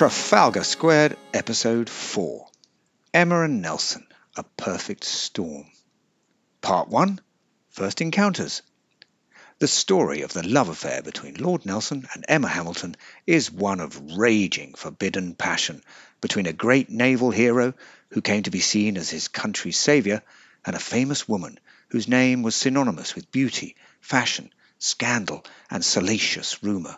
Trafalgar Squared, Episode 4 Emma and Nelson, A Perfect Storm. Part 1 First Encounters. The story of the love affair between Lord Nelson and Emma Hamilton is one of raging, forbidden passion between a great naval hero who came to be seen as his country's saviour and a famous woman whose name was synonymous with beauty, fashion, scandal, and salacious rumour.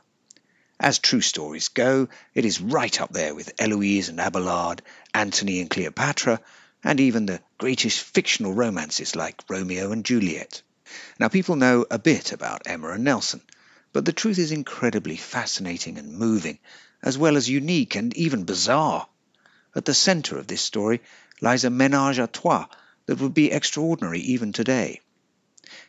As true stories go, it is right up there with Eloise and Abelard, Antony and Cleopatra, and even the greatest fictional romances like Romeo and Juliet. Now, people know a bit about Emma and Nelson, but the truth is incredibly fascinating and moving, as well as unique and even bizarre. At the centre of this story lies a ménage à trois that would be extraordinary even today.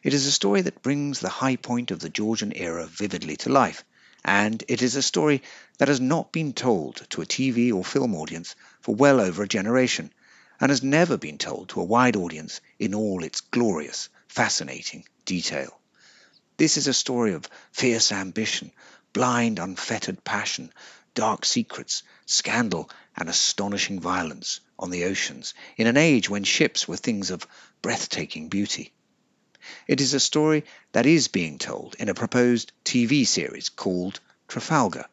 It is a story that brings the high point of the Georgian era vividly to life and it is a story that has not been told to a TV or film audience for well over a generation, and has never been told to a wide audience in all its glorious, fascinating detail. This is a story of fierce ambition, blind, unfettered passion, dark secrets, scandal, and astonishing violence on the oceans in an age when ships were things of breathtaking beauty. It is a story that is being told in a proposed TV series called Trafalgar,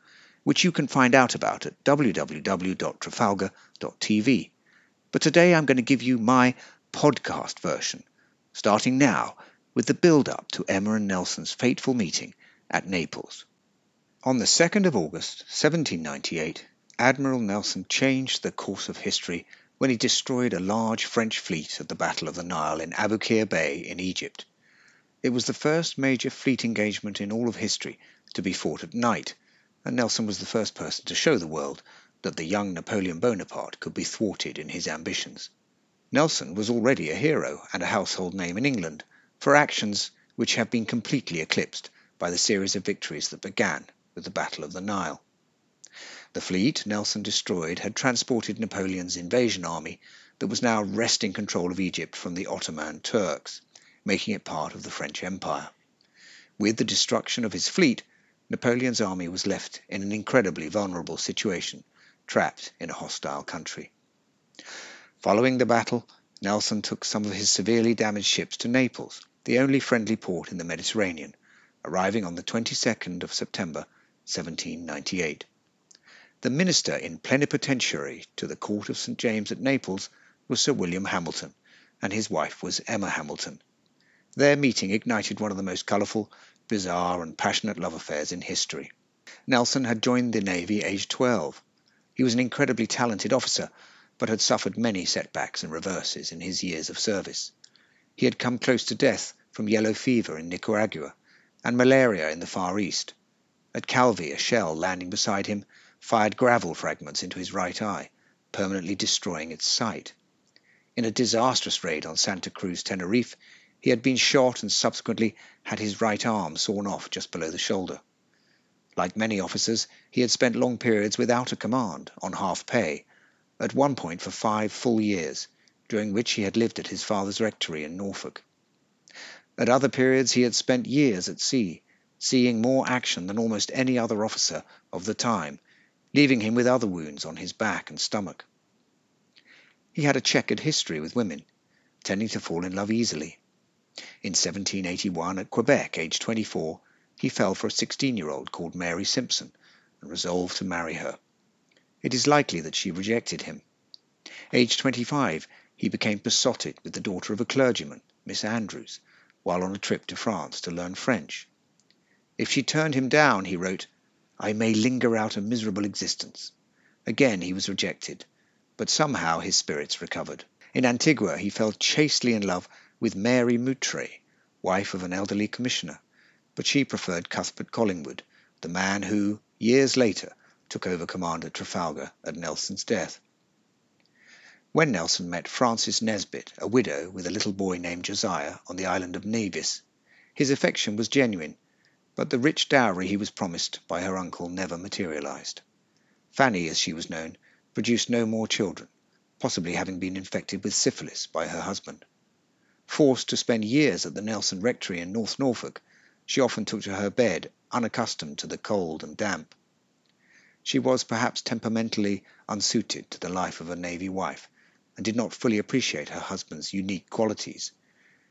which you can find out about at www.trafalgar.tv. But today I'm going to give you my podcast version, starting now with the build up to Emma and Nelson's fateful meeting at Naples. On the 2nd of August, 1798, Admiral Nelson changed the course of history when he destroyed a large French fleet at the Battle of the Nile in Aboukir Bay in Egypt. It was the first major fleet engagement in all of history to be fought at night, and Nelson was the first person to show the world that the young Napoleon Bonaparte could be thwarted in his ambitions. Nelson was already a hero and a household name in England for actions which have been completely eclipsed by the series of victories that began with the Battle of the Nile. The fleet Nelson destroyed had transported Napoleon's invasion army that was now wresting control of Egypt from the Ottoman Turks, making it part of the French Empire. With the destruction of his fleet, Napoleon's army was left in an incredibly vulnerable situation, trapped in a hostile country. Following the battle, Nelson took some of his severely damaged ships to Naples, the only friendly port in the Mediterranean, arriving on the 22nd of September 1798. The minister in plenipotentiary to the court of St. James at Naples was Sir William Hamilton, and his wife was Emma Hamilton. Their meeting ignited one of the most colourful, bizarre, and passionate love affairs in history. Nelson had joined the Navy aged 12. He was an incredibly talented officer, but had suffered many setbacks and reverses in his years of service. He had come close to death from yellow fever in Nicaragua and malaria in the Far East. At Calvi, a shell landing beside him fired gravel fragments into his right eye, permanently destroying its sight. In a disastrous raid on Santa Cruz, Tenerife, he had been shot and subsequently had his right arm sawn off just below the shoulder. Like many officers, he had spent long periods without a command, on half pay, at one point for five full years, during which he had lived at his father's rectory in Norfolk. At other periods he had spent years at sea, seeing more action than almost any other officer of the time leaving him with other wounds on his back and stomach. He had a checkered history with women, tending to fall in love easily. In 1781, at Quebec, aged 24, he fell for a 16 year old called Mary Simpson and resolved to marry her. It is likely that she rejected him. Aged 25, he became besotted with the daughter of a clergyman, Miss Andrews, while on a trip to France to learn French. If she turned him down, he wrote, I may linger out a miserable existence. Again he was rejected, but somehow his spirits recovered. In Antigua he fell chastely in love with Mary Moutray, wife of an elderly commissioner, but she preferred Cuthbert Collingwood, the man who, years later, took over command at Trafalgar at Nelson's death. When Nelson met Frances Nesbit, a widow with a little boy named Josiah, on the island of Nevis, his affection was genuine but the rich dowry he was promised by her uncle never materialized. Fanny, as she was known, produced no more children, possibly having been infected with syphilis by her husband. Forced to spend years at the Nelson Rectory in North Norfolk, she often took to her bed, unaccustomed to the cold and damp. She was perhaps temperamentally unsuited to the life of a Navy wife, and did not fully appreciate her husband's unique qualities.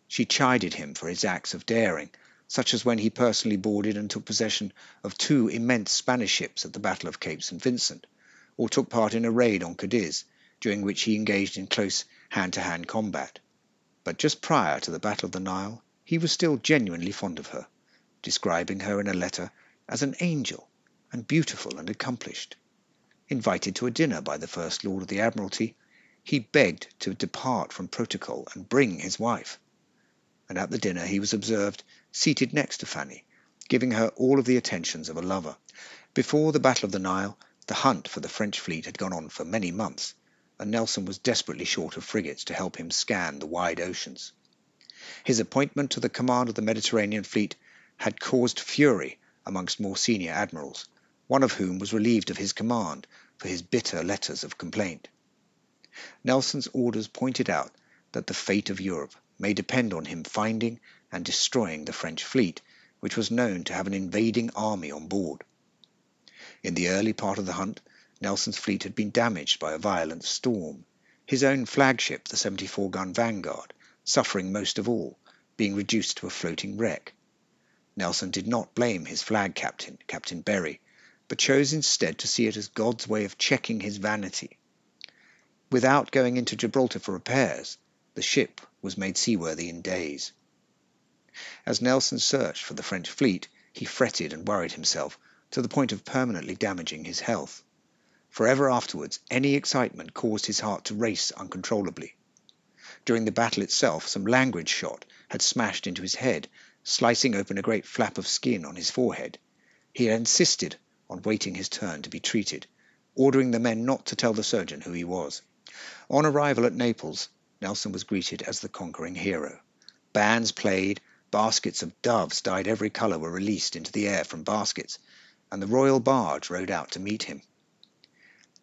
She chided him for his acts of daring, such as when he personally boarded and took possession of two immense Spanish ships at the Battle of Cape St. Vincent, or took part in a raid on Cadiz, during which he engaged in close hand-to-hand combat. But just prior to the Battle of the Nile, he was still genuinely fond of her, describing her in a letter as an angel and beautiful and accomplished. Invited to a dinner by the First Lord of the Admiralty, he begged to depart from protocol and bring his wife. And at the dinner he was observed seated next to Fanny, giving her all of the attentions of a lover. Before the Battle of the Nile, the hunt for the French fleet had gone on for many months, and Nelson was desperately short of frigates to help him scan the wide oceans. His appointment to the command of the Mediterranean fleet had caused fury amongst more senior admirals, one of whom was relieved of his command for his bitter letters of complaint. Nelson's orders pointed out that the fate of Europe may depend on him finding and destroying the French fleet, which was known to have an invading army on board. In the early part of the hunt, Nelson's fleet had been damaged by a violent storm, his own flagship, the 74 gun Vanguard, suffering most of all, being reduced to a floating wreck. Nelson did not blame his flag captain, Captain Berry, but chose instead to see it as God's way of checking his vanity. Without going into Gibraltar for repairs, the ship was made seaworthy in days. As Nelson searched for the French fleet, he fretted and worried himself to the point of permanently damaging his health. Forever afterwards, any excitement caused his heart to race uncontrollably. During the battle itself, some langrage shot had smashed into his head, slicing open a great flap of skin on his forehead. He had insisted on waiting his turn to be treated, ordering the men not to tell the surgeon who he was. On arrival at Naples, Nelson was greeted as the conquering hero. Bands played, baskets of doves dyed every colour were released into the air from baskets, and the royal barge rode out to meet him.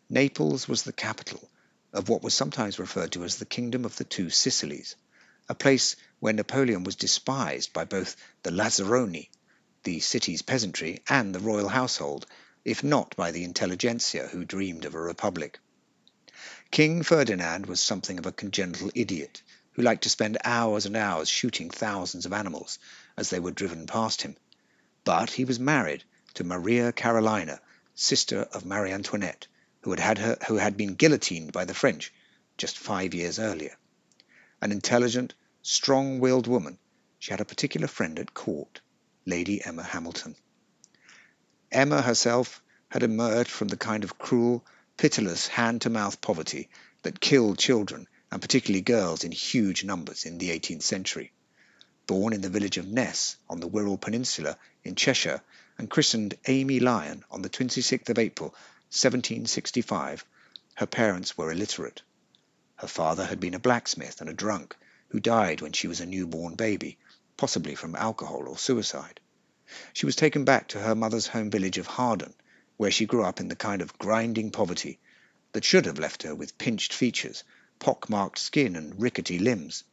Naples was the capital of what was sometimes referred to as the Kingdom of the Two Sicilies, a place where Napoleon was despised by both the Lazzaroni the city's peasantry, and the royal household, if not by the intelligentsia who dreamed of a republic. King Ferdinand was something of a congenital idiot, who liked to spend hours and hours shooting thousands of animals as they were driven past him. But he was married to Maria Carolina, sister of Marie Antoinette, who had, had her, who had been guillotined by the French just five years earlier. An intelligent, strong-willed woman, she had a particular friend at court. Lady Emma Hamilton. Emma herself had emerged from the kind of cruel, pitiless hand-to-mouth poverty that killed children, and particularly girls, in huge numbers in the 18th century. Born in the village of Ness on the Wirral Peninsula in Cheshire, and christened Amy Lyon on the 26th of April, 1765, her parents were illiterate. Her father had been a blacksmith and a drunk, who died when she was a newborn baby, possibly from alcohol or suicide. She was taken back to her mother's home village of Hawarden, where she grew up in the kind of grinding poverty that should have left her with pinched features, pock-marked skin, and rickety limbs.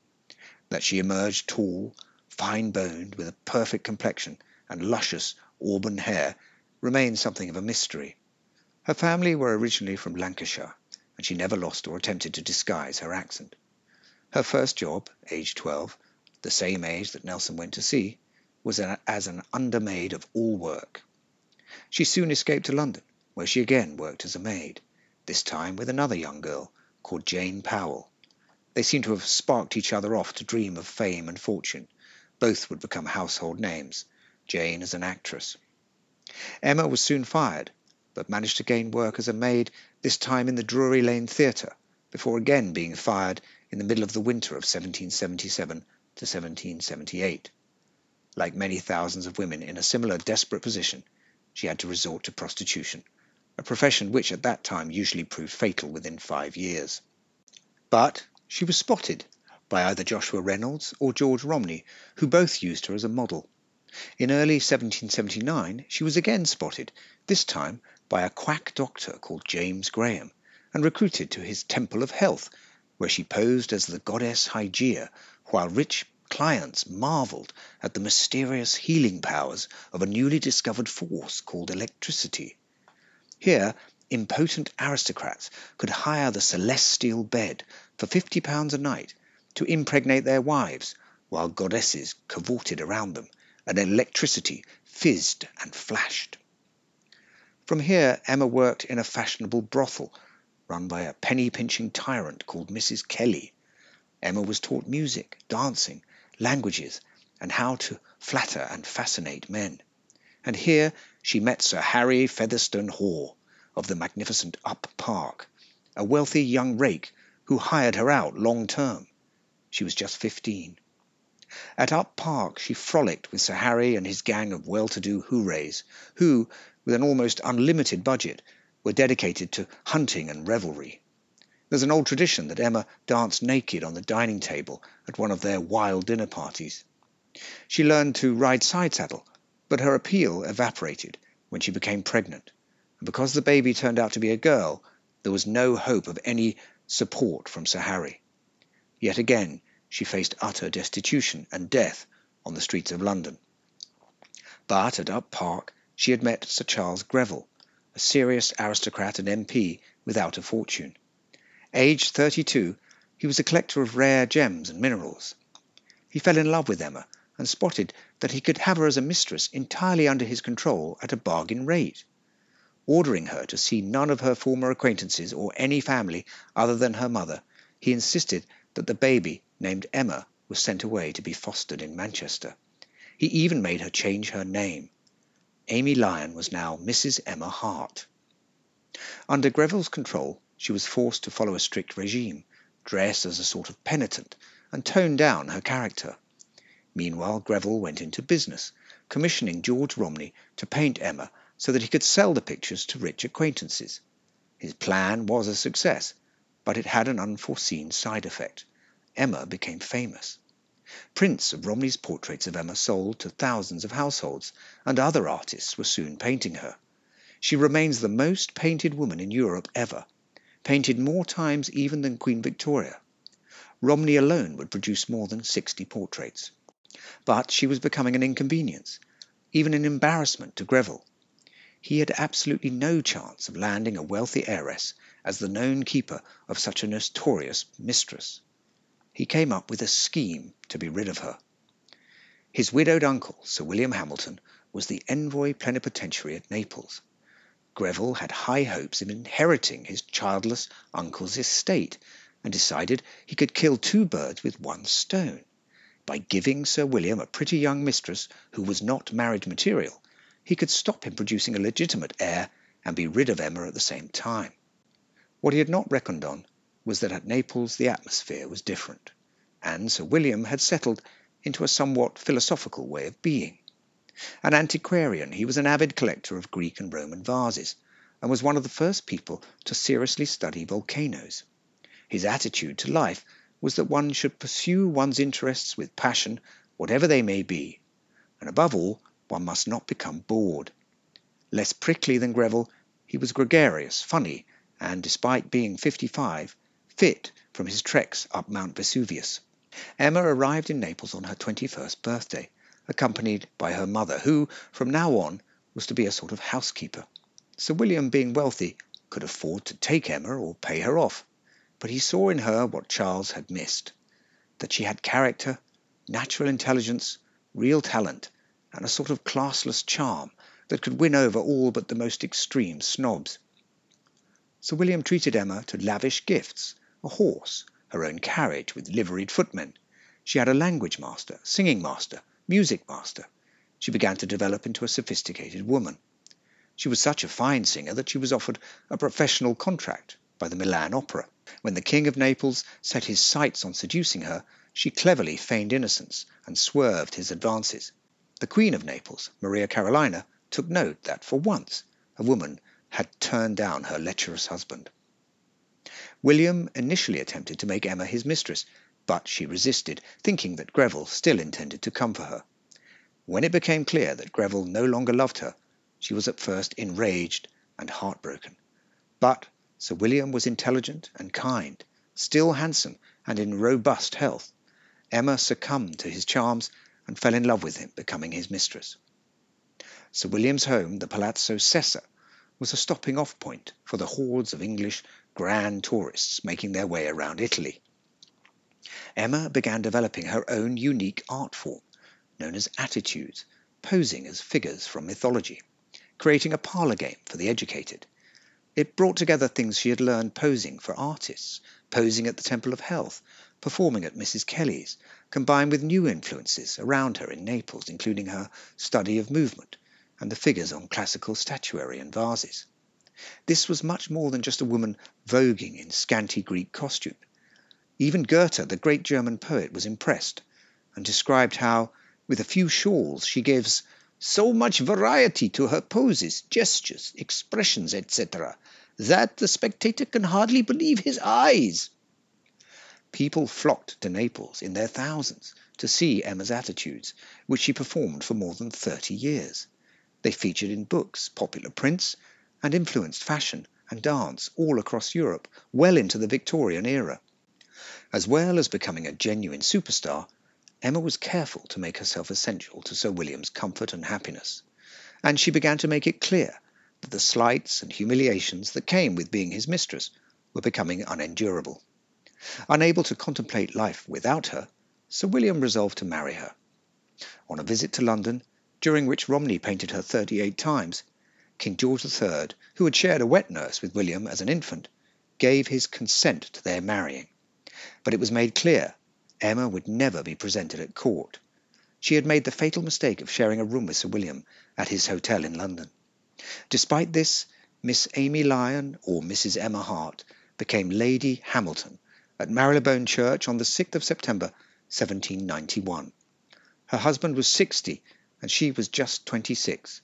That she emerged tall, fine-boned, with a perfect complexion and luscious auburn hair remains something of a mystery. Her family were originally from Lancashire, and she never lost or attempted to disguise her accent. Her first job, aged 12, the same age that Nelson went to sea, was as an undermaid of all work. She soon escaped to London, where she again worked as a maid, this time with another young girl called Jane Powell. They seem to have sparked each other off to dream of fame and fortune. Both would become household names, Jane as an actress. Emma was soon fired, but managed to gain work as a maid, this time in the Drury Lane Theatre, before again being fired in the middle of the winter of 1777 to 1778. Like many thousands of women in a similar desperate position, she had to resort to prostitution, a profession which at that time usually proved fatal within five years. But she was spotted by either Joshua Reynolds or George Romney, who both used her as a model. In early 1779 she was again spotted, this time by a quack doctor called James Graham, and recruited to his Temple of Health, where she posed as the goddess Hygeia while rich clients marveled at the mysterious healing powers of a newly discovered force called electricity. Here, impotent aristocrats could hire the celestial bed for fifty pounds a night to impregnate their wives, while goddesses cavorted around them, and electricity fizzed and flashed. From here Emma worked in a fashionable brothel run by a penny pinching tyrant called Mrs. Kelly. Emma was taught music, dancing, languages, and how to flatter and fascinate men. And here she met Sir Harry Fetherstonhaugh of the magnificent Up Park, a wealthy young rake who hired her out long term. She was just fifteen. At Uppark she frolicked with Sir Harry and his gang of well-to-do houris, who, with an almost unlimited budget, were dedicated to hunting and revelry. There's an old tradition that Emma danced naked on the dining table at one of their wild dinner parties. She learned to ride side saddle, but her appeal evaporated when she became pregnant, and because the baby turned out to be a girl, there was no hope of any support from Sir Harry. Yet again she faced utter destitution and death on the streets of London. But at Uppark she had met Sir Charles Greville, a serious aristocrat and MP without a fortune. Aged thirty-two, he was a collector of rare gems and minerals. He fell in love with Emma and spotted that he could have her as a mistress entirely under his control at a bargain rate. Ordering her to see none of her former acquaintances or any family other than her mother, he insisted that the baby, named Emma, was sent away to be fostered in Manchester. He even made her change her name. Amy Lyon was now Mrs. Emma Hart. Under Greville's control, she was forced to follow a strict regime, dress as a sort of penitent, and tone down her character. Meanwhile, Greville went into business, commissioning George Romney to paint Emma so that he could sell the pictures to rich acquaintances. His plan was a success, but it had an unforeseen side effect. Emma became famous. Prints of Romney's portraits of Emma sold to thousands of households, and other artists were soon painting her. She remains the most painted woman in Europe ever, painted more times even than Queen Victoria. Romney alone would produce more than 60 portraits. But she was becoming an inconvenience, even an embarrassment to Greville. He had absolutely no chance of landing a wealthy heiress as the known keeper of such a notorious mistress he came up with a scheme to be rid of her. His widowed uncle, Sir William Hamilton, was the envoy plenipotentiary at Naples. Greville had high hopes of inheriting his childless uncle's estate, and decided he could kill two birds with one stone. By giving Sir William a pretty young mistress who was not marriage material, he could stop him producing a legitimate heir and be rid of Emma at the same time. What he had not reckoned on was that at Naples the atmosphere was different, and Sir William had settled into a somewhat philosophical way of being. An antiquarian, he was an avid collector of Greek and Roman vases, and was one of the first people to seriously study volcanoes. His attitude to life was that one should pursue one's interests with passion, whatever they may be, and above all, one must not become bored. Less prickly than Greville, he was gregarious, funny, and, despite being fifty-five, fit from his treks up Mount Vesuvius. Emma arrived in Naples on her 21st birthday, accompanied by her mother, who, from now on, was to be a sort of housekeeper. Sir William, being wealthy, could afford to take Emma or pay her off, but he saw in her what Charles had missed that she had character, natural intelligence, real talent, and a sort of classless charm that could win over all but the most extreme snobs. Sir William treated Emma to lavish gifts a horse, her own carriage with liveried footmen. She had a language master, singing master, music master. She began to develop into a sophisticated woman. She was such a fine singer that she was offered a professional contract by the Milan Opera. When the King of Naples set his sights on seducing her, she cleverly feigned innocence and swerved his advances. The Queen of Naples, Maria Carolina, took note that for once a woman had turned down her lecherous husband. William initially attempted to make Emma his mistress, but she resisted, thinking that Greville still intended to come for her. When it became clear that Greville no longer loved her, she was at first enraged and heartbroken. But Sir William was intelligent and kind, still handsome and in robust health. Emma succumbed to his charms and fell in love with him, becoming his mistress. Sir William's home, the Palazzo Sessa, was a stopping off point for the hordes of English grand tourists making their way around Italy. Emma began developing her own unique art form, known as attitudes, posing as figures from mythology, creating a parlor game for the educated. It brought together things she had learned posing for artists, posing at the Temple of Health, performing at Mrs. Kelly's, combined with new influences around her in Naples, including her study of movement and the figures on classical statuary and vases. This was much more than just a woman voguing in scanty Greek costume. Even Goethe, the great German poet, was impressed and described how, with a few shawls, she gives so much variety to her poses, gestures, expressions, etc., that the spectator can hardly believe his eyes. People flocked to Naples in their thousands to see Emma's attitudes, which she performed for more than 30 years. They featured in books, popular prints, and influenced fashion and dance all across Europe well into the Victorian era. As well as becoming a genuine superstar, Emma was careful to make herself essential to Sir William's comfort and happiness, and she began to make it clear that the slights and humiliations that came with being his mistress were becoming unendurable. Unable to contemplate life without her, Sir William resolved to marry her. On a visit to London, during which Romney painted her 38 times, King George III, who had shared a wet nurse with William as an infant, gave his consent to their marrying. But it was made clear Emma would never be presented at court. She had made the fatal mistake of sharing a room with Sir William at his hotel in London. Despite this, Miss Amy Lyon, or Mrs. Emma Hart, became Lady Hamilton at Marylebone Church on the 6th of September 1791. Her husband was 60 and she was just 26,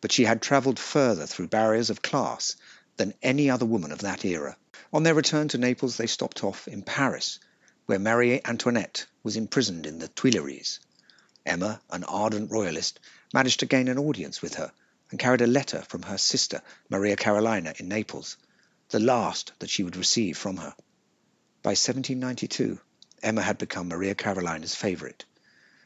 but she had travelled further through barriers of class than any other woman of that era. On their return to Naples, they stopped off in Paris, where Marie Antoinette was imprisoned in the Tuileries. Emma, an ardent royalist, managed to gain an audience with her and carried a letter from her sister Maria Carolina in Naples, the last that she would receive from her. By 1792, Emma had become Maria Carolina's favourite.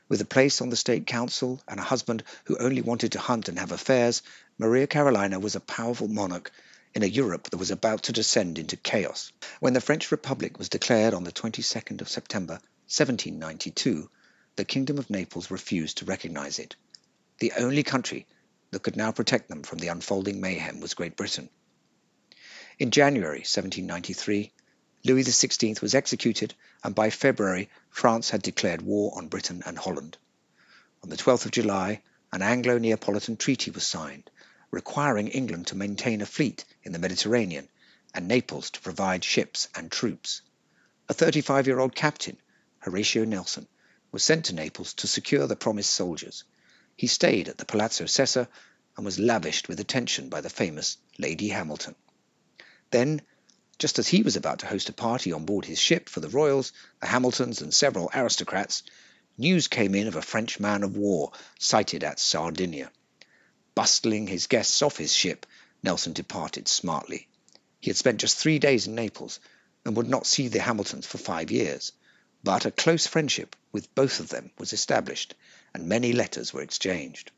With a place on the State Council and a husband who only wanted to hunt and have affairs, Maria Carolina was a powerful monarch in a Europe that was about to descend into chaos. When the French Republic was declared on the 22nd of September 1792, the Kingdom of Naples refused to recognize it. The only country that could now protect them from the unfolding mayhem was Great Britain. In January 1793, Louis XVI was executed, and by February France had declared war on Britain and Holland. On the 12th of July, an Anglo-Neapolitan treaty was signed, requiring England to maintain a fleet in the Mediterranean and Naples to provide ships and troops. A 35-year-old captain, Horatio Nelson, was sent to Naples to secure the promised soldiers. He stayed at the Palazzo Sessa and was lavished with attention by the famous Lady Hamilton. Then just as he was about to host a party on board his ship for the royals, the Hamiltons, and several aristocrats, news came in of a French man of war sighted at Sardinia. Bustling his guests off his ship, Nelson departed smartly. He had spent just three days in Naples and would not see the Hamiltons for five years, but a close friendship with both of them was established, and many letters were exchanged.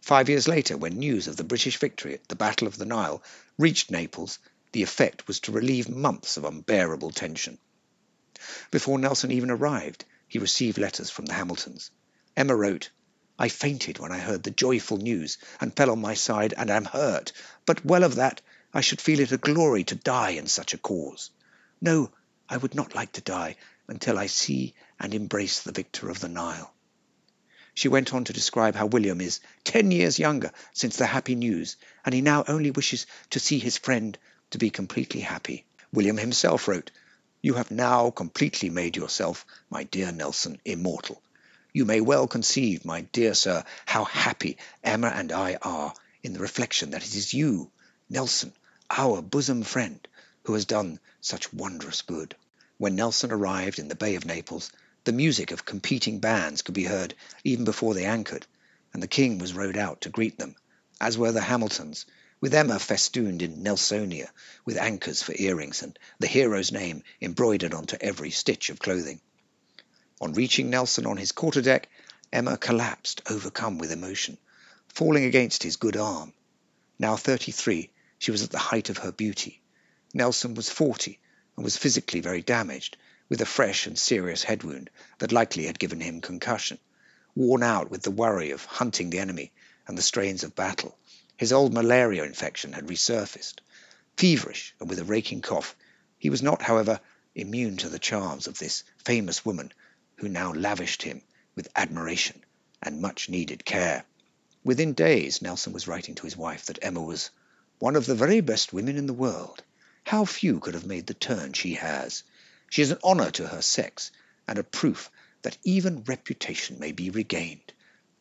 Five years later, when news of the British victory at the Battle of the Nile reached Naples, the effect was to relieve months of unbearable tension. Before Nelson even arrived, he received letters from the Hamiltons. Emma wrote, I fainted when I heard the joyful news and fell on my side and am hurt, but well of that, I should feel it a glory to die in such a cause. No, I would not like to die until I see and embrace the victor of the Nile. She went on to describe how William is ten years younger since the happy news, and he now only wishes to see his friend to be completely happy. William himself wrote, You have now completely made yourself, my dear Nelson, immortal. You may well conceive, my dear sir, how happy Emma and I are in the reflection that it is you, Nelson, our bosom friend, who has done such wondrous good. When Nelson arrived in the Bay of Naples, the music of competing bands could be heard even before they anchored, and the king was rowed out to greet them, as were the Hamiltons, with Emma festooned in Nelsonia, with anchors for earrings and the hero's name embroidered onto every stitch of clothing. On reaching Nelson on his quarterdeck, Emma collapsed, overcome with emotion, falling against his good arm. Now 33, she was at the height of her beauty. Nelson was 40 and was physically very damaged, with a fresh and serious head wound that likely had given him concussion. Worn out with the worry of hunting the enemy and the strains of battle, his old malaria infection had resurfaced. Feverish and with a raking cough, he was not, however, immune to the charms of this famous woman who now lavished him with admiration and much needed care. Within days, Nelson was writing to his wife that Emma was one of the very best women in the world. How few could have made the turn she has. She is an honor to her sex and a proof that even reputation may be regained.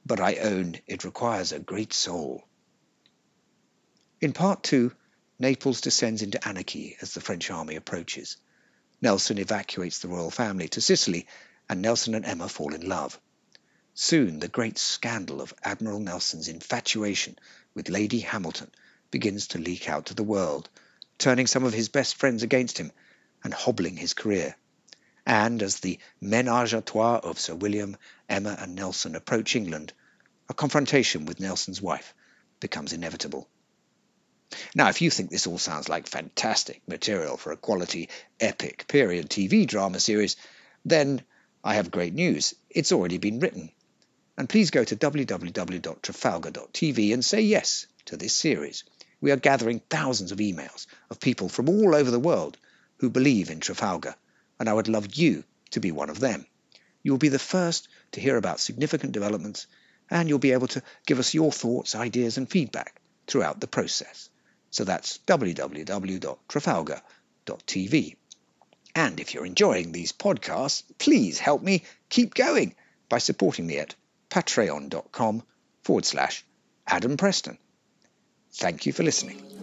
But I own it requires a great soul. In part two, Naples descends into anarchy as the French army approaches. Nelson evacuates the royal family to Sicily, and Nelson and Emma fall in love. Soon the great scandal of Admiral Nelson's infatuation with Lady Hamilton begins to leak out to the world, turning some of his best friends against him and hobbling his career. And as the menage a trois of Sir William, Emma, and Nelson approach England, a confrontation with Nelson's wife becomes inevitable. Now, if you think this all sounds like fantastic material for a quality epic period TV drama series, then I have great news. It's already been written. And please go to www.trafalgar.tv and say yes to this series. We are gathering thousands of emails of people from all over the world who believe in Trafalgar, and I would love you to be one of them. You will be the first to hear about significant developments, and you'll be able to give us your thoughts, ideas, and feedback throughout the process. So that's www.trafalgar.tv. And if you're enjoying these podcasts, please help me keep going by supporting me at patreon.com forward slash Adam Preston. Thank you for listening.